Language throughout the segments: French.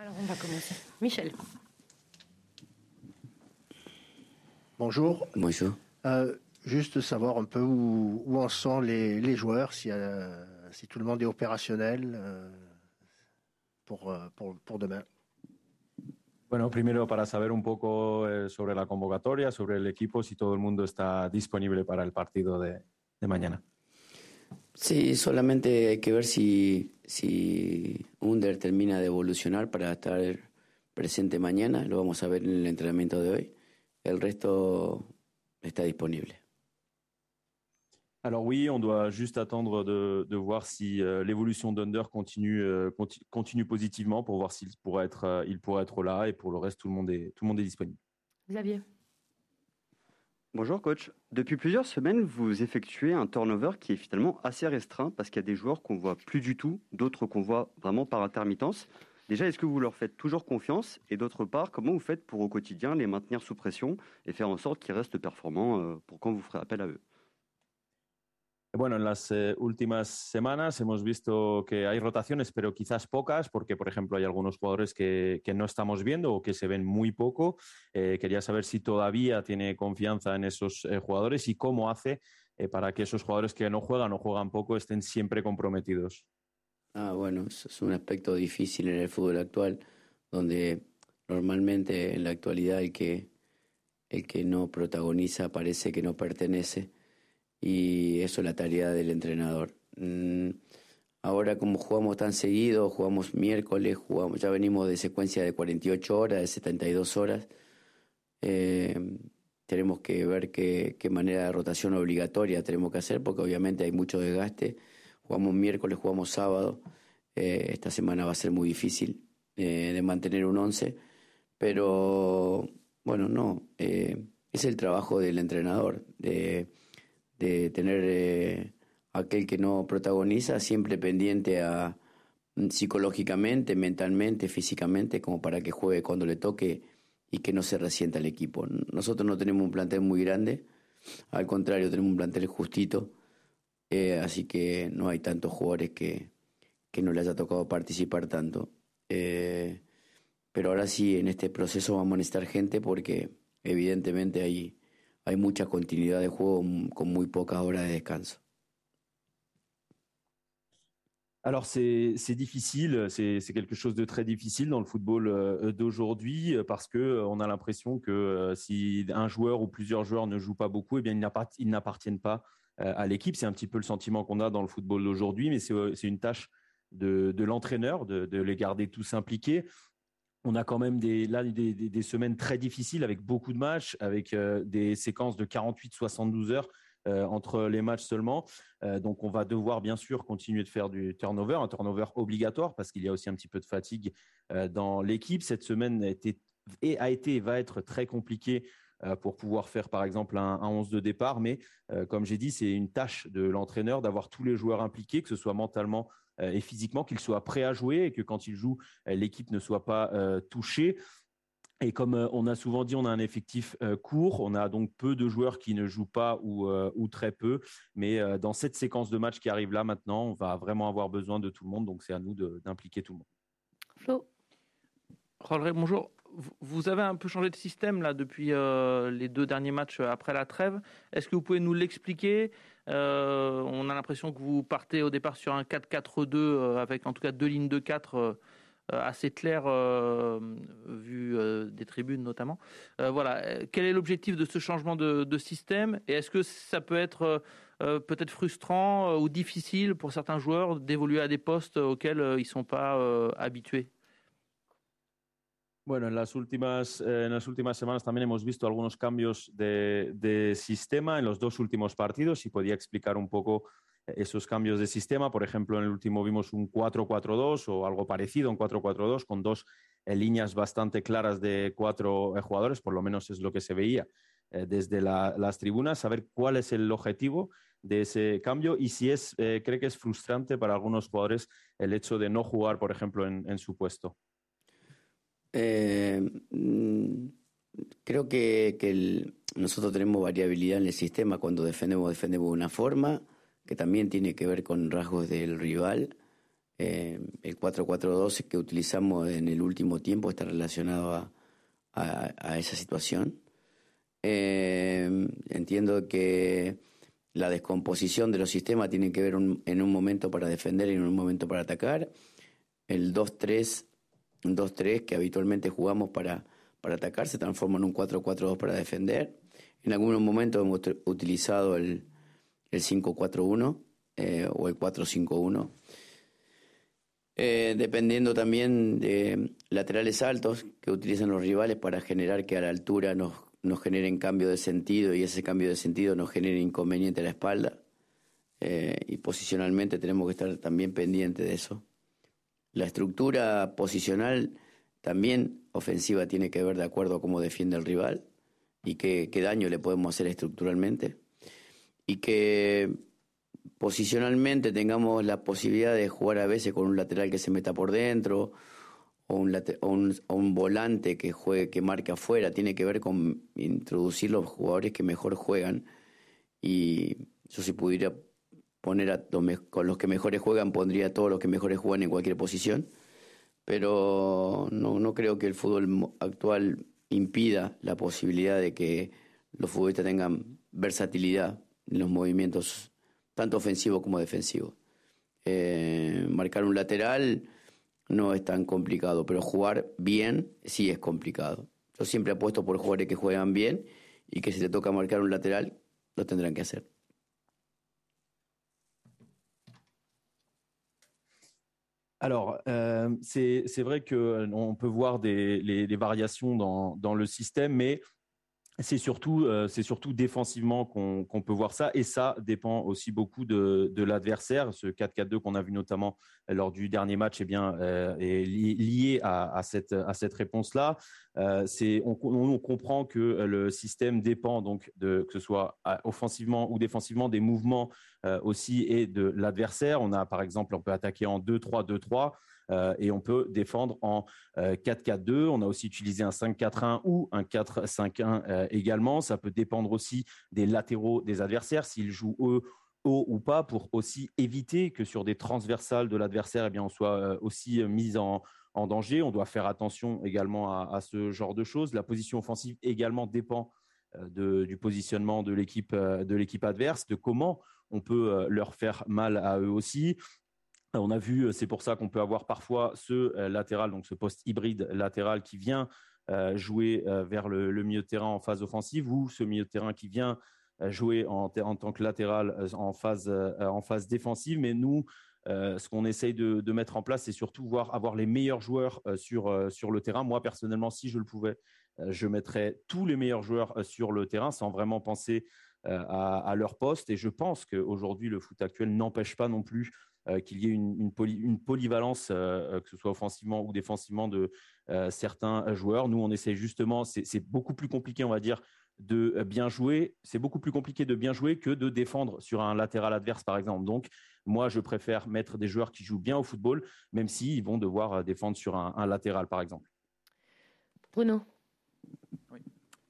Alors on va commencer. Michel. Bonjour. Bonjour. Euh, juste savoir un peu où, où en sont les, les joueurs, si, euh, si tout le monde est opérationnel euh, pour, euh, pour, pour demain. Bueno, primero para saber un poco eh, sobre la convocatoria, sobre el equipo, si todo el mundo está disponible para el partido de, de mañana. Sí, solamente hay que ver si, si Under termina de evolucionar para estar presente mañana. Lo vamos a ver en el entrenamiento de hoy. El resto está disponible. Alors oui, on doit juste attendre de, de voir si euh, l'évolution d'Under continue, euh, conti- continue positivement pour voir s'il pourrait être, euh, il pourrait être là et pour le reste, tout le monde est, tout le monde est disponible. Xavier. Bonjour coach. Depuis plusieurs semaines, vous effectuez un turnover qui est finalement assez restreint parce qu'il y a des joueurs qu'on voit plus du tout, d'autres qu'on voit vraiment par intermittence. Déjà, est-ce que vous leur faites toujours confiance? Et d'autre part, comment vous faites pour au quotidien les maintenir sous pression et faire en sorte qu'ils restent performants euh, pour quand vous ferez appel à eux? Bueno, en las eh, últimas semanas hemos visto que hay rotaciones, pero quizás pocas, porque, por ejemplo, hay algunos jugadores que, que no estamos viendo o que se ven muy poco. Eh, quería saber si todavía tiene confianza en esos eh, jugadores y cómo hace para que esos jugadores que no juegan o juegan poco estén siempre comprometidos. Ah, bueno, es un aspecto difícil en el fútbol actual, donde normalmente en la actualidad el que, el que no protagoniza parece que no pertenece la tarea del entrenador. Mm, Ahora como jugamos tan seguido, jugamos miércoles, jugamos, ya venimos de secuencia de 48 horas, de 72 horas, eh, tenemos que ver qué, manera de rotación obligatoria tenemos que hacer, porque obviamente hay mucho desgaste. Jugamos miércoles, jugamos sábado. Eh, esta semana va a ser muy difícil eh, de mantener un 11, pero bueno, no, es el trabajo del entrenador, de, de tener eh, aquel que no protagoniza siempre pendiente a mm, psicológicamente, mentalmente, físicamente, como para que juegue cuando le toque y que no se resienta el equipo. Nosotros no tenemos un plantel muy grande, al contrario, tenemos un plantel justito, eh, así que no hay tantos jugadores que, que no le haya tocado participar tanto. Eh, pero ahora sí, en este proceso vamos a necesitar gente porque evidentemente hay, hay mucha continuidad de juego con muy pocas horas de descanso. Alors c'est difficile, c'est quelque chose de très difficile dans le football euh, d'aujourd'hui euh, parce que euh, on a l'impression que si un joueur ou plusieurs joueurs ne jouent pas beaucoup, eh bien ils n'appart- ils n'appartiennent pas à l'équipe. C'est un petit peu le sentiment qu'on a dans le football d'aujourd'hui, mais c'est une tâche de, l'entraîneur de les garder tous impliqués. On a quand même des, là des, des, semaines très difficiles avec beaucoup de matchs, avec euh, des séquences de 48-72 heures euh, entre les matchs seulement. Euh, donc, on va devoir bien sûr continuer de faire du turnover, un turnover obligatoire parce qu'il y a aussi un petit peu de fatigue dans l'équipe. Cette semaine a été, et a été et va être très compliquée pour pouvoir faire par exemple un, un 11 de départ. Mais comme j'ai dit, c'est une tâche de l'entraîneur d'avoir tous les joueurs impliqués, que ce soit mentalement et physiquement, qu'ils soient prêts à jouer et que quand ils jouent, euh, l'équipe ne soit pas euh, touchée. Et comme euh, on a souvent dit, on a un effectif euh, court, on a donc peu de joueurs qui ne jouent pas ou, euh, ou très peu. Mais euh, dans cette séquence de match qui arrive là maintenant, on va vraiment avoir besoin de tout le monde. Donc c'est à nous d'impliquer tout le monde. Flo. Rolleray, bonjour. Vous- avez un peu changé de système là depuis euh, les deux derniers matchs euh, après la trêve. Est-ce que vous pouvez nous l'expliquer? Euh, On a l'impression que vous partez au départ sur un 4-4-2 euh, avec en tout cas deux lignes de 4 euh, assez claires vu des tribunes notamment. Quel est l'objectif de ce changement de, de système? Et est-ce que ça peut être peut-être frustrant ou difficile pour certains joueurs d'évoluer à des postes auxquels ils sont pas habitués? Bueno, en las últimas, eh, en las últimas semanas también hemos visto algunos cambios de, de sistema en los dos últimos partidos y podía explicar un poco eh, esos cambios de sistema. Por ejemplo, en el último vimos un 4-4-2 o algo parecido, un 4-4-2 con dos eh, líneas bastante claras de cuatro jugadores, por lo menos es lo que se veía desde la- las tribunas, saber cuál es el objetivo de ese cambio y si es, cree que es frustrante para algunos jugadores el hecho de no jugar, por ejemplo, en, en su puesto. Eh, mm, creo que, que nosotros tenemos variabilidad en el sistema. Cuando defendemos, defendemos de una forma que también tiene que ver con rasgos del rival. Eh, el 4-4-2 que utilizamos en el último tiempo está relacionado a, a, esa situación. Eh, entiendo que la descomposición de los sistemas tiene que ver en un momento para defender y en un momento para atacar. El 2-3, 2-3 que habitualmente jugamos para, para atacar se transforma en un 4-4-2 para defender. En algunos momentos hemos utilizado el, el 5-4-1 eh, o el 4-5-1 eh, dependiendo también de laterales altos que utilizan los rivales para generar que a la altura nos, nos generen cambio de sentido y ese cambio de sentido nos genere inconveniente a la espalda. Eh, y posicionalmente tenemos que estar también pendientes de eso. La estructura posicional también ofensiva tiene que ver de acuerdo a cómo defiende el rival y qué, daño le podemos hacer estructuralmente. Y que posicionalmente tengamos la posibilidad de jugar a veces con un lateral que se meta por dentro o un, o un, volante que juegue, que marque afuera, tiene que ver con introducir los jugadores que mejor juegan y yo si pudiera poner a con los que mejores juegan, pondría a todos los que mejores juegan en cualquier posición, pero no, no creo que el fútbol actual impida la posibilidad de que los futbolistas tengan versatilidad en los movimientos tanto ofensivo como defensivo. Eh, marcar un lateral no es tan complicado, pero jugar bien sí es complicado. Yo siempre apuesto por jugadores que juegan bien y que si te toca marcar un latéral, lo tendrán que hacer. Alors, euh, c'est vrai qu'on peut voir des, les, les variations dans, dans, le système, mais c'est surtout, euh, surtout défensivement qu'on peut voir ça, et ça dépend aussi beaucoup de, l'adversaire. Ce 4-4-2 qu'on a vu notamment lors du dernier match, eh bien, euh, est lié à, cette, à cette réponse-là. Euh, on, on, comprend que le système dépend donc de que ce soit offensivement ou défensivement des mouvements aussi et de l'adversaire. On a par exemple, on peut attaquer en 2-3-2-3. Euh, et on peut défendre en 4-4-2. Euh, on a aussi utilisé un 5-4-1 ou un 4-5-1 euh, également. Ça peut dépendre aussi des latéraux des adversaires, s'ils jouent eux haut ou pas, pour aussi éviter que sur des transversales de l'adversaire, eh on soit aussi mis en, danger. On doit faire attention également à, ce genre de choses. La position offensive également dépend du positionnement de l'équipe adverse, de comment on peut leur faire mal à eux aussi. On a vu, euh, c'est pour ça qu'on peut avoir parfois ce euh, latéral, donc ce poste hybride latéral qui vient euh, jouer vers le, milieu de terrain en phase offensive ou ce milieu de terrain qui vient jouer en, tant que latéral en phase, en phase défensive. Mais nous, ce qu'on essaye de, mettre en place, c'est surtout voir avoir les meilleurs joueurs sur, le terrain. Moi, personnellement, si je le pouvais, je mettrais tous les meilleurs joueurs sur le terrain sans vraiment penser à, leur poste. Et je pense qu'aujourd'hui, le foot actuel n'empêche pas non plus qu'il y ait une, polyvalence, euh, euh, que ce soit offensivement ou défensivement, de certains joueurs. Nous, on essaie justement, c'est beaucoup plus compliqué, on va dire, de bien jouer. C'est beaucoup plus compliqué de bien jouer que de défendre sur un latéral adverse, par exemple. Donc, moi, je préfère mettre des joueurs qui jouent bien au football, même s'ils vont devoir défendre sur un latéral, par exemple. Bruno.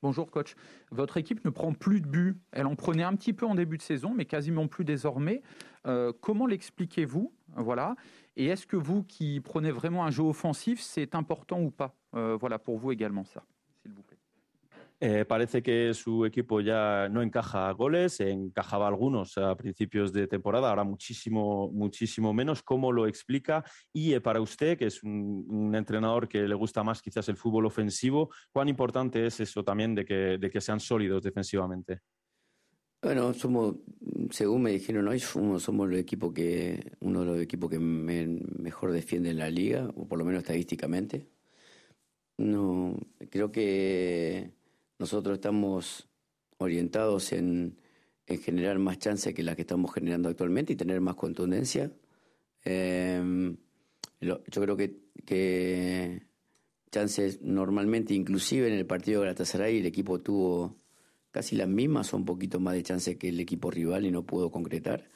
Bonjour coach. Votre équipe ne prend plus de buts. Elle en prenait un petit peu en début de saison, mais quasiment plus désormais. Euh, comment l'expliquez-vous? Voilà. Et est-ce que vous, qui prenez vraiment un jeu offensif, c'est important ou pas? Euh, Voilà pour vous également ça, s'il vous plaît. Eh, parece que su equipo ya no encaja goles, encajaba algunos a principios de temporada, ahora muchísimo, muchísimo menos. ¿Cómo lo explica? Y eh, para usted, que es un, entrenador que le gusta más quizás el fútbol ofensivo, ¿cuán importante es eso también de que, de que sean sólidos defensivamente? Bueno, somos, según me dijeron hoy, somos, somos el equipo que, uno de los equipos que mejor defiende en la liga, o por lo menos estadísticamente. No, creo que nosotros estamos orientados en, generar más chances que las que estamos generando actualmente y tener más contundencia. Em, yo creo que, chances normalmente, inclusive en el partido de Galatasaray, el equipo tuvo casi las mismas o un poquito más de chances que el equipo rival y no pudo concretar.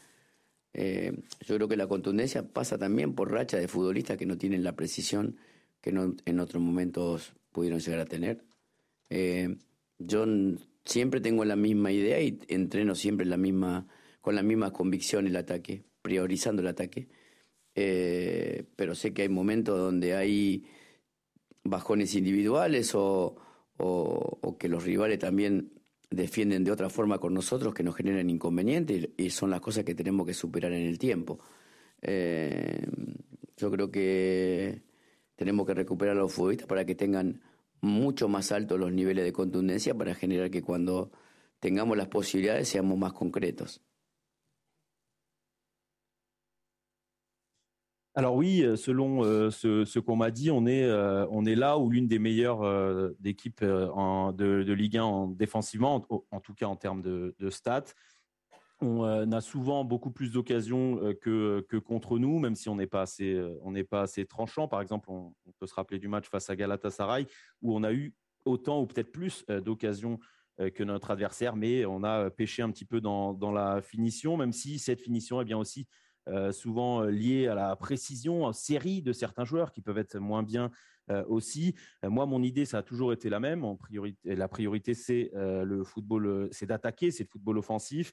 Eh, yo creo que la contundencia pasa también por racha de futbolistas que no tienen la precisión que en otros momentos pudieron llegar a tener. Eh, yo siempre tengo la misma idea y entreno siempre la misma, con la misma convicción el ataque, priorizando el ataque. Eh, pero sé que hay momentos donde hay bajones individuales o, que los rivales también defienden de otra forma con nosotros que nos generan inconvenientes y, son las cosas que tenemos que superar en el tiempo. Eh, yo creo que tenemos que recuperar a los futbolistas para que tengan mucho más altos los niveles de contundencia para generar que cuando tengamos las posibilidades seamos más concretos. Alors oui, euh, selon euh, ce, qu'on m'a dit, on est, euh, on est là où l'une des meilleures équipes de, Ligue 1 en, défensivement, en, tout cas en termes de, stats. On a souvent beaucoup plus d'occasions que, que, contre nous, même si on n'est pas assez, on n'est pas assez tranchant. Par exemple, on, se rappeler du match face à Galatasaray où on a eu autant ou peut-être plus d'occasions que notre adversaire, mais on a pêché un petit peu dans, dans, la finition, même si cette finition est bien aussi euh, souvent euh, lié à la précision en série de certains joueurs qui peuvent être moins bien euh, aussi. moi, mon idée, ça a toujours été la même. En priorité, la priorité, c'est le football, c'est d'attaquer, c'est le football offensif.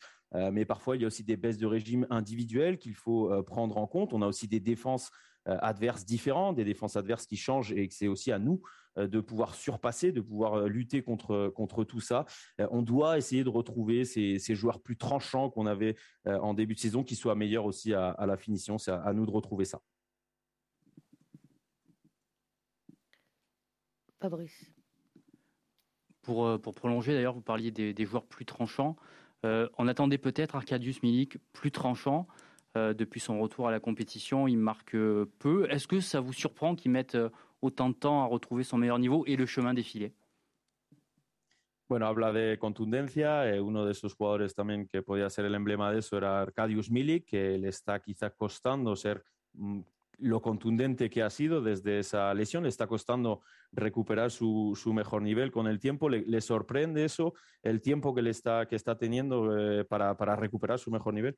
mais parfois, il y a aussi des baisses de régime individuelles qu'il faut prendre en compte. On a aussi des défenses adverses différentes, des défenses adverses qui changent et que c'est aussi à nous euh, de pouvoir surpasser, de pouvoir euh, lutter contre, contre tout ça. Euh, on doit essayer de retrouver ces, joueurs plus tranchants qu'on avait en début de saison, qui soient meilleurs aussi à, la finition. C'est à, nous de retrouver ça. Fabrice. Pour, pour prolonger, d'ailleurs, vous parliez des, joueurs plus tranchants. on attendait peut-être Arcadius Milik plus tranchant. Depuis son retour à la compétition, il marque peu. Est-ce que ça vous surprend qu'il mette autant de temps à retrouver son meilleur niveau et le chemin défilé Bueno, habla de contundencia. Eh, uno de esos jugadores también que podía ser el emblema de eso era Arcadius Milik, que le está quizá costando ser mm, lo contundente que ha sido desde esa lesión. Le está costando recuperar su, su mejor nivel con el tiempo. Le, sorprende eso, el tiempo que, le está, que está teniendo eh, para, para, recuperar su mejor nivel?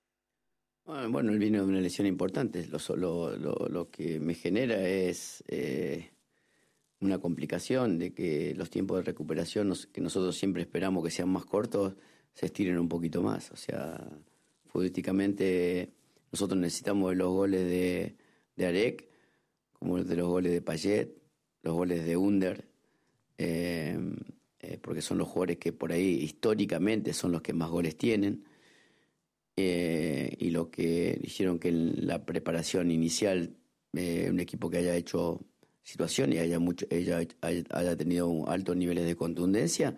Ah, bueno, él vino de una lesión importante. Lo, lo, lo, que me genera es eh, una complicación de que los tiempos de recuperación que nosotros siempre esperamos que sean más cortos se estiren un poquito más. O sea, futbolísticamente nosotros necesitamos los goles de, de Arek, como de los goles de Payet, los goles de Under, eh, eh, porque son los jugadores que por ahí históricamente son los que más goles tienen. Eh, y lo que hicieron que en la preparación inicial un equipo que haya hecho situación y haya, mucho, ella haya, tenido altos niveles de contundencia,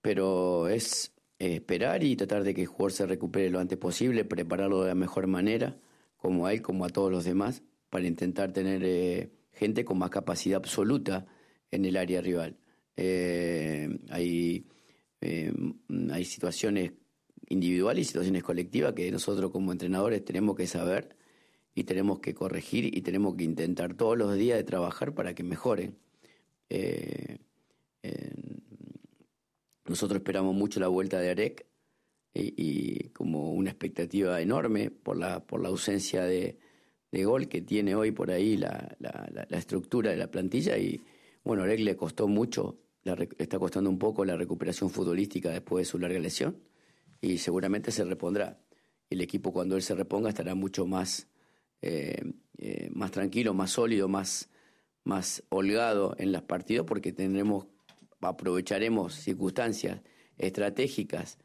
pero es esperar y tratar de que el jugador se recupere lo antes posible, prepararlo de la mejor manera, como a él, como a todos los demás, para intentar tener eh, gente con más capacidad absoluta en el área rival. Eh, hay, eh, hay situaciones individuales y situaciones colectivas que nosotros como entrenadores tenemos que saber y tenemos que corregir y tenemos que intentar todos los días de trabajar para que mejoren. Eh, nosotros esperamos mucho la vuelta de Arek y, como una expectativa enorme por la, por la ausencia de, gol que tiene hoy por ahí la, la, estructura de la plantilla y bueno, Arek le costó mucho, está costando un poco la recuperación futbolística después de su larga lesión y seguramente se repondrá. El equipo cuando él se reponga estará mucho más eh, eh, más tranquilo, más sólido, más, más holgado en los partidos porque tendremos, aprovecharemos circunstancias estratégicas,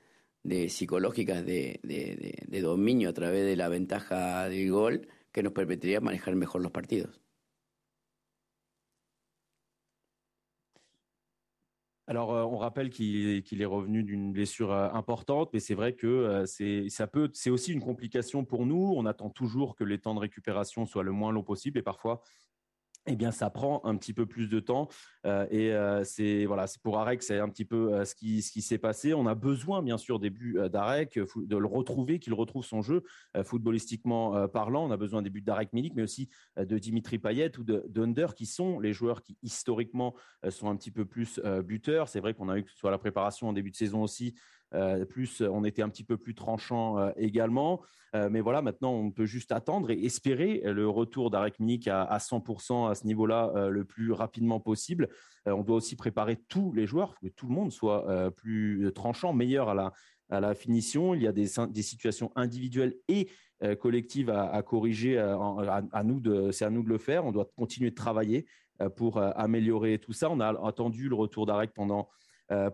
de, psicológicas de, de dominio a través de la ventaja del gol que nos permitiría manejar mejor los partidos. Alors, euh, on rappelle qu'il est, revenu d'une blessure euh, importante, mais c'est vrai que euh, c'est ça peut, c'est aussi une complication pour nous. On attend toujours que les temps de récupération soient le moins long possible, et parfois, eh bien, ça prend un petit peu plus de temps. Euh, et euh, c'est voilà, c'est pour Arek, c'est un petit peu euh, ce qui ce qui s'est passé. On a besoin, bien sûr, des buts d'Arek, de le retrouver, qu'il retrouve son jeu footballistiquement parlant. On a besoin des buts d'Arek Milik, mais aussi de Dimitri Payet ou de d'Under, qui sont les joueurs qui historiquement sont un petit peu plus buteurs. C'est vrai qu'on a eu soit la préparation en début de saison aussi plus, on était un petit peu plus tranchant euh, également. Euh, mais voilà, maintenant, on peut juste attendre et espérer le retour d'Arek Minik à, 100% à ce niveau-là le plus rapidement possible. on doit aussi préparer tous les joueurs, que tout le monde soit plus tranchant, meilleur à la, à la finition. Il y a des, situations individuelles et collectives à, corriger. À, nous c'est à nous de le faire. On doit continuer de travailler pour améliorer tout ça. On a attendu le retour d'Arek pendant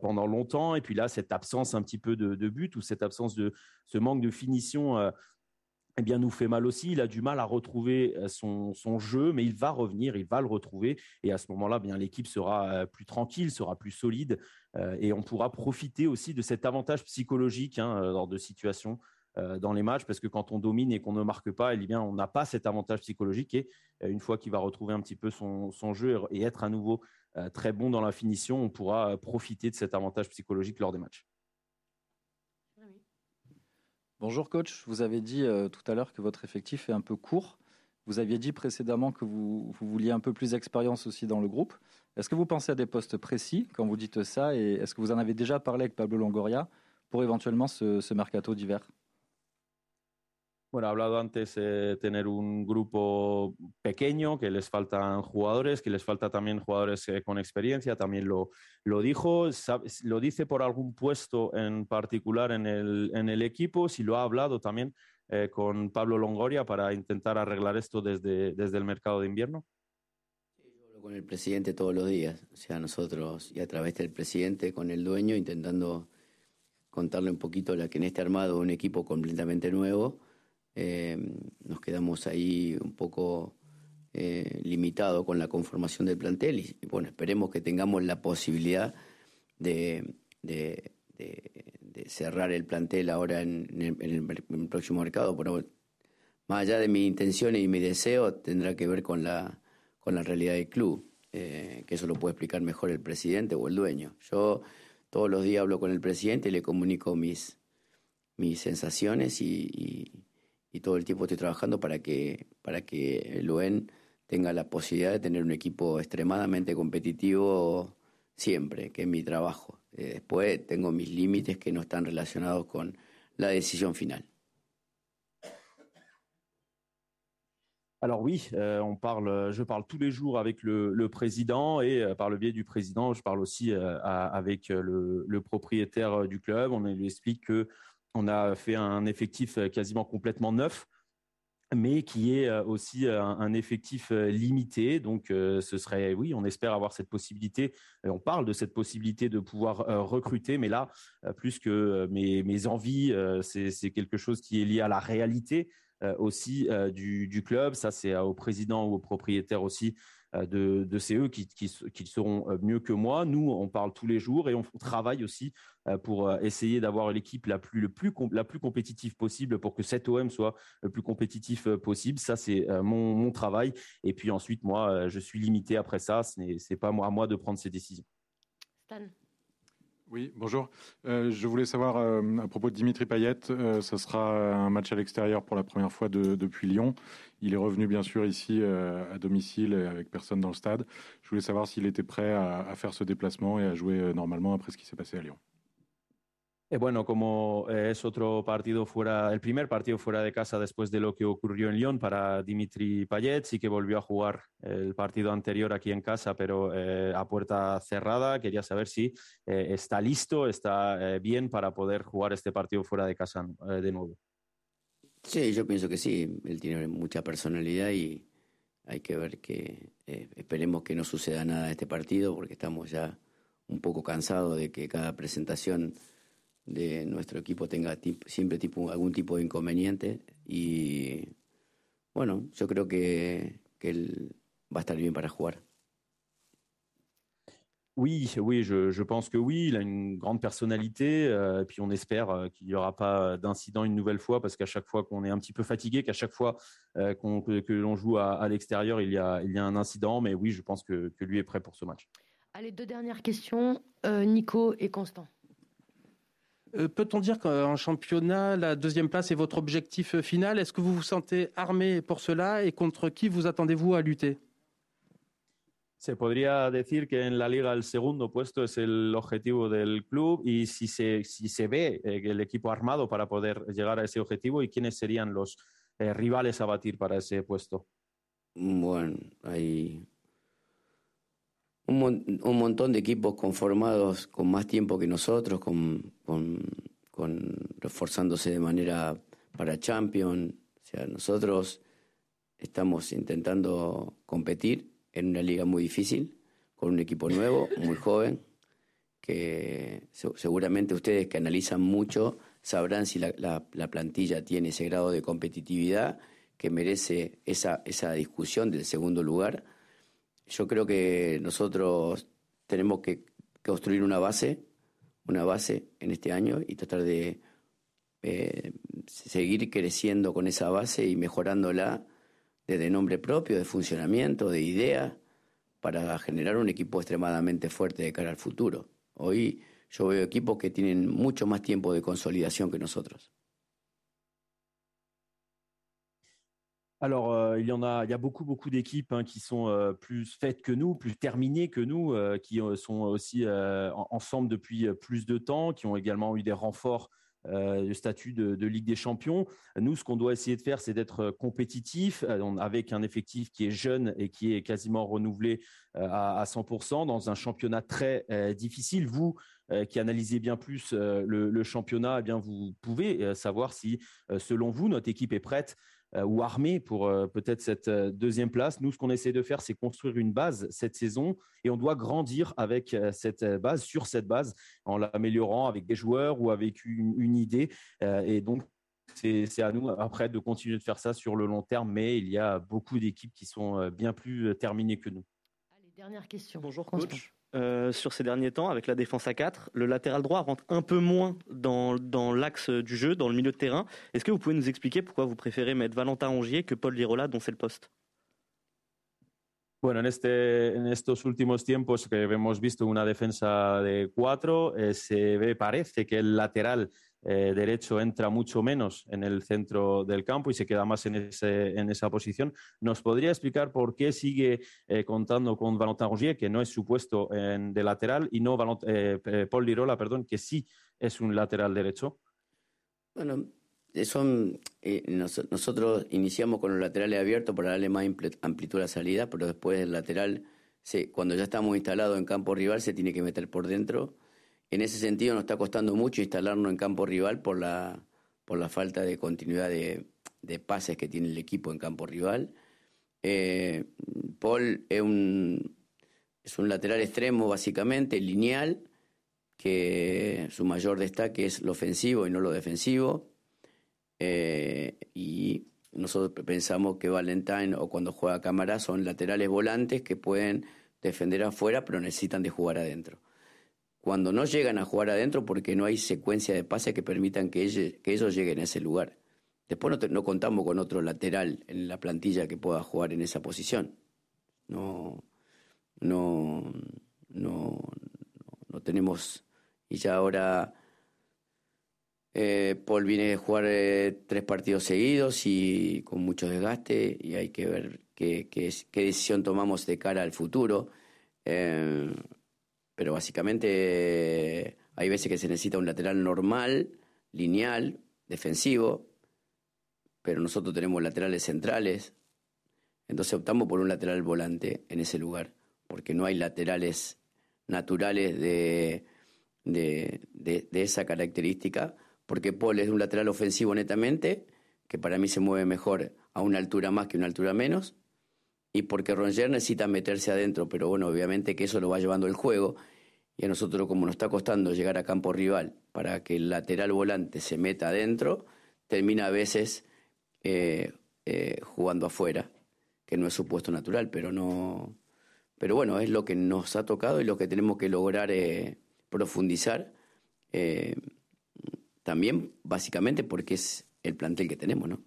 pendant longtemps. Et puis là, cette absence un petit peu de, but ou cette absence de ce manque de finition eh bien, nous fait mal aussi. Il a du mal à retrouver euh, son, jeu, mais il va revenir, il va le retrouver. Et à ce moment-là, bien l'équipe sera euh, plus tranquille, sera plus solide, euh, et on pourra profiter aussi de cet avantage psychologique hein, lors de situations dans les matchs, parce que quand on domine et qu'on ne marque pas, eh bien, on n'a pas cet avantage psychologique. Et une fois qu'il va retrouver un petit peu son jeu et être à nouveau très bon dans la finition, on pourra profiter de cet avantage psychologique lors des matchs. Bonjour coach, vous avez dit euh, tout à l'heure que votre effectif est un peu court. Vous aviez dit précédemment que vous, vouliez un peu plus d'expérience aussi dans le groupe. Est-ce que vous pensez à des postes précis? Quand vous dites ça et est-ce que vous en avez déjà parlé avec Pablo Longoria pour éventuellement ce mercato d'hiver? Bueno, hablado antes de tener un grupo pequeño, que les faltan jugadores, que les falta también jugadores eh, con experiencia, también lo, lo dijo. ¿Lo dice por algún puesto en particular en el, en el equipo? Si lo ha hablado también eh, con Pablo Longoria para intentar arreglar esto desde, desde el mercado de invierno. Yo hablo con el presidente todos los días, o sea, nosotros y a través del presidente con el dueño intentando contarle un poquito la que en este armado un equipo completamente nuevo eh, nos quedamos ahí un poco eh, limitados con la conformación del plantel y, bueno, esperemos que tengamos la posibilidad de, cerrar el plantel ahora en, el, próximo mercado, pero más allá de mis intenciones y mi deseo, tendrá que ver con la, realidad del club, eh, que eso lo puede explicar mejor el presidente o el dueño. Yo todos los días hablo con el presidente y le comunico mis, sensaciones y todo el tiempo estoy trabajando para que, para que el tenga la posibilidad de tener un equipo extremadamente competitivo siempre, que es mi trabajo. Eh, después tengo mis límites que no están relacionados con la décision finale. Alors oui, euh, on parle, je parle tous les jours avec le, le président et euh, par le biais du président, je parle aussi euh, avec le, le, propriétaire du club. On lui explique que on a fait un effectif euh, quasiment complètement neuf mais qui est euh, aussi euh, un, effectif limité. Donc, ce serait, oui, on espère avoir cette possibilité. On parle de cette possibilité de pouvoir recruter, mais là, plus que mes, envies, c'est quelque chose qui est lié à la réalité aussi du, club. Ça, c'est au président ou au propriétaire aussi de, de c'est eux qui, qui, seront euh, mieux que moi. Nous, on parle tous les jours et on travaille aussi euh, pour essayer d'avoir l'équipe la plus, le plus, la plus compétitive possible pour que cet OM soit le plus compétitif possible. Ça, c'est mon, mon, travail. Et puis ensuite, moi, je suis limité après ça. Ce n'est pas à moi de prendre ces décisions. Stan. Oui, bonjour. Euh, je voulais savoir euh, à propos de Dimitri Payet, euh, ce sera un match à l'extérieur pour la première fois depuis Lyon. Il est revenu bien sûr ici à domicile avec personne dans le stade. Je voulais savoir s'il était prêt à, faire ce déplacement et à jouer normalement après ce qui s'est passé à Lyon. Eh, bueno, como eh, es otro partido fuera, el primer partido fuera de casa después de lo que ocurrió en Lyon para Dimitri Payet, sí que volvió a jugar el partido anterior aquí en casa, pero eh, a puerta cerrada. Quería saber si está listo, está bien para poder jugar este partido fuera de casa de nuevo. Sí, yo pienso que sí. Él tiene mucha personalidad y hay que ver que esperemos que no suceda nada de este partido porque estamos ya un poco cansados de que cada presentación de nuestro equipo tenga siempre tipo, algún tipo de inconveniente. Y bueno, yo creo que, que él va a estar bien para jugar. Oui, oui, je, je, pense que oui. Il a une grande personnalité. Euh, et puis on espère euh, qu'il n'y aura pas d'incident une nouvelle fois, parce qu'à chaque fois qu'on est un petit peu fatigué, qu'à chaque fois euh, que, que l'on joue à, à l'extérieur, il, y a, il y a un incident. Mais oui, je pense que, que lui est prêt pour ce match. Allez, deux dernières questions. Nico et Constant. Euh, peut-on dire qu'en championnat, la deuxième place est votre objectif final? Est-ce que vous vous sentez armé pour cela et contre qui vous attendez-vous à lutter? Se podría decir que en la liga el segundo puesto es el objetivo del club y si se, si se ve eh, el equipo armado para poder llegar a ese objetivo y quiénes serían los eh, rivales a batir para ese puesto. Bueno, hay un, montón de equipos conformados con más tiempo que nosotros, con, con, reforzándose de manera para Champions. O sea, nosotros estamos intentando competir en una liga muy difícil, con un equipo nuevo, muy joven, que seguramente ustedes que analizan mucho sabrán si la, plantilla tiene ese grado de competitividad que merece esa, esa discusión del segundo lugar. Yo creo que nosotros tenemos que construir una base, una base en este año y tratar de eh, seguir creciendo con esa base y mejorándola desde nombre propio, de funcionamiento, de idea, para generar un equipo extremadamente fuerte de cara al futuro. Hoy yo veo equipos que tienen mucho más tiempo de consolidación que nosotros. Alors, euh, il y en a, il y a beaucoup, beaucoup d'équipes hein, qui sont euh, plus faites que nous, plus terminées que nous, euh, qui sont aussi ensemble depuis plus de temps, qui ont également eu des renforts du statut de, Ligue des Champions. Nous, ce qu'on doit essayer de faire, c'est d'être compétitif avec un effectif qui est jeune et qui est quasiment renouvelé à, 100% dans un championnat très difficile. Vous, qui analysez bien plus le, championnat, eh bien vous pouvez savoir si, selon vous, notre équipe est prête ou armé pour euh, peut-être cette euh, deuxième place. Nous, ce qu'on essaie de faire, c'est construire une base cette saison et on doit grandir avec cette base, sur cette base, en l'améliorant avec des joueurs ou avec une, idée. et donc, c'est à nous après de continuer de faire ça sur le long terme, mais il y a beaucoup d'équipes qui sont bien plus terminées que nous. Allez, dernière question. Bonjour coach. Euh, sur ces derniers temps avec la défense à 4. Le latéral droit rentre un peu moins dans, l'axe du jeu, dans le milieu de terrain. Est-ce que vous pouvez nous expliquer pourquoi vous préférez mettre Valentin Rongier que Paul Lirola, dont c'est le poste? Bueno, en, este, en estos últimos tiempos que hemos visto una defensa de cuatro, eh, se ve, parece que el lateral eh, derecho entra mucho menos en el centro del campo y se queda más en, ese, en esa posición. ¿Nos podría explicar por qué sigue eh, contando con Valentin que no es su puesto en, de lateral, y no Paul Lirola, perdón, que sí es un lateral derecho? Bueno, son, eh, nosotros iniciamos con los laterales abiertos para darle más amplitud a la salida, pero después el lateral, cuando ya estamos instalados en campo rival, se tiene que meter por dentro. En ese sentido nos está costando mucho instalarnos en campo rival por la, por la falta de continuidad de, pases que tiene el equipo en campo rival. Eh, Paul es un, es un lateral extremo básicamente, lineal, que su mayor destaque es lo ofensivo y no lo defensivo. Eh, y nosotros pensamos que Valentine o cuando juega cámara son laterales volantes que pueden defender afuera, pero necesitan de jugar adentro. Cuando no llegan a jugar adentro porque no hay secuencia de pases que permitan que ellos, que ellos lleguen a ese lugar. Después no, contamos con otro lateral en la plantilla que pueda jugar en esa posición. No, no, no, no tenemos. Y ya ahora eh, Paul viene a jugar eh, tres partidos seguidos y con mucho desgaste y hay que ver qué, qué, decisión tomamos de cara al futuro. Eh, pero básicamente hay veces que se necesita un lateral normal, lineal, defensivo, pero nosotros tenemos laterales centrales, entonces optamos por un lateral volante en ese lugar, porque no hay laterales naturales de, de esa característica porque Paul es un lateral ofensivo netamente, que para mí se mueve mejor a una altura más que una altura menos, y porque Ronger necesita meterse adentro, pero bueno, obviamente que eso lo va llevando el juego, y a nosotros como nos está costando llegar a campo rival para que el lateral volante se meta adentro, termina a veces eh, eh, jugando afuera, que no es su puesto natural, pero no... Pero bueno, es lo que nos ha tocado y lo que tenemos que lograr eh, profundizar también básicamente porque es el plantel que tenemos, ¿no?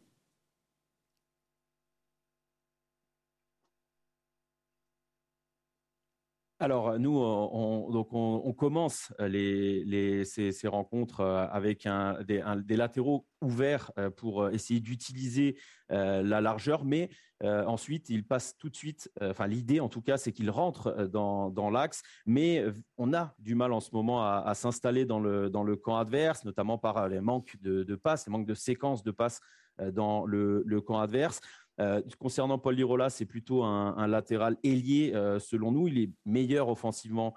Alors nous, on, donc on, commence les, ces, rencontres euh, avec des, latéraux ouverts euh, pour euh, essayer d'utiliser la largeur, mais ensuite il passe tout de suite. Enfin, l'idée en tout cas, c'est qu'il rentre dans, l'axe, mais on a du mal en ce moment à, s'installer dans le, camp adverse, notamment par les manques de, passes, les manques de séquences de passes dans le camp adverse. Euh, concernant Paul Lirola, c'est plutôt un, latéral ailier, euh, selon nous. Il est meilleur offensivement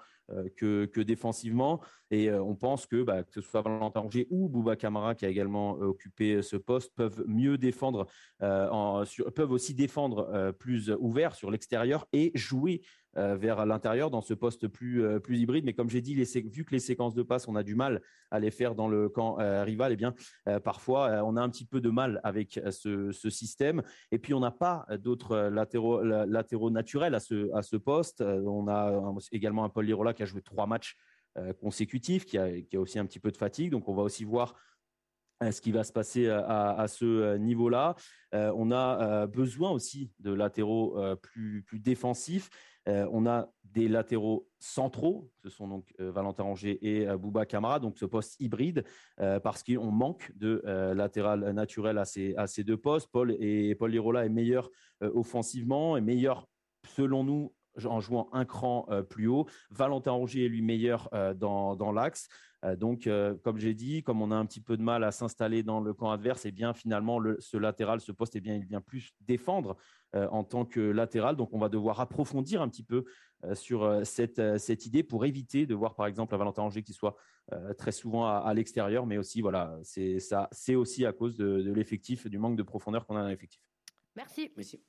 que, que, défensivement. Et on pense que, bah, que ce soit Valentin Rongier ou Bouba Camara, qui a également occupé ce poste, peuvent mieux défendre, en, peuvent aussi défendre plus ouvert sur l'extérieur et jouer euh, vers l'intérieur dans ce poste plus, euh, plus hybride. Mais comme j'ai dit, vu que les séquences de passe, on a du mal à les faire dans le camp euh, rival, et eh bien, parfois, on a un petit peu de mal avec ce, ce système. Et puis, on n'a pas d'autres latéraux, latéraux naturels à ce, à ce poste. On a également un Paul Lirola qui a joué trois matchs consécutifs, qui a, qui a aussi un petit peu de fatigue. Donc, on va aussi voir ce qui va se passer à, à ce niveau-là. on a besoin aussi de latéraux plus, plus défensifs. Euh, on a des latéraux centraux, ce sont donc euh, Valentin Ranger et euh, Bouba Camara, donc ce poste hybride, parce qu'on manque de latéral naturel à ces, à ces deux postes. Paul et Paul Lirola est meilleur offensivement, est meilleur selon nous en jouant un cran plus haut. Valentin Rongier est lui meilleur dans, dans l'axe. donc, comme j'ai dit, comme on a un petit peu de mal à s'installer dans le camp adverse, et eh bien finalement, ce latéral, ce poste, et eh bien, il vient plus défendre en tant que latéral. Donc, on va devoir approfondir un petit peu sur cette, cette idée pour éviter de voir, par exemple, un Valentin Rongier qui soit très souvent à, l'extérieur, mais aussi, voilà, c'est ça, c'est aussi à cause de, de l'effectif, du manque de profondeur qu'on a dans l'effectif. Merci. Merci.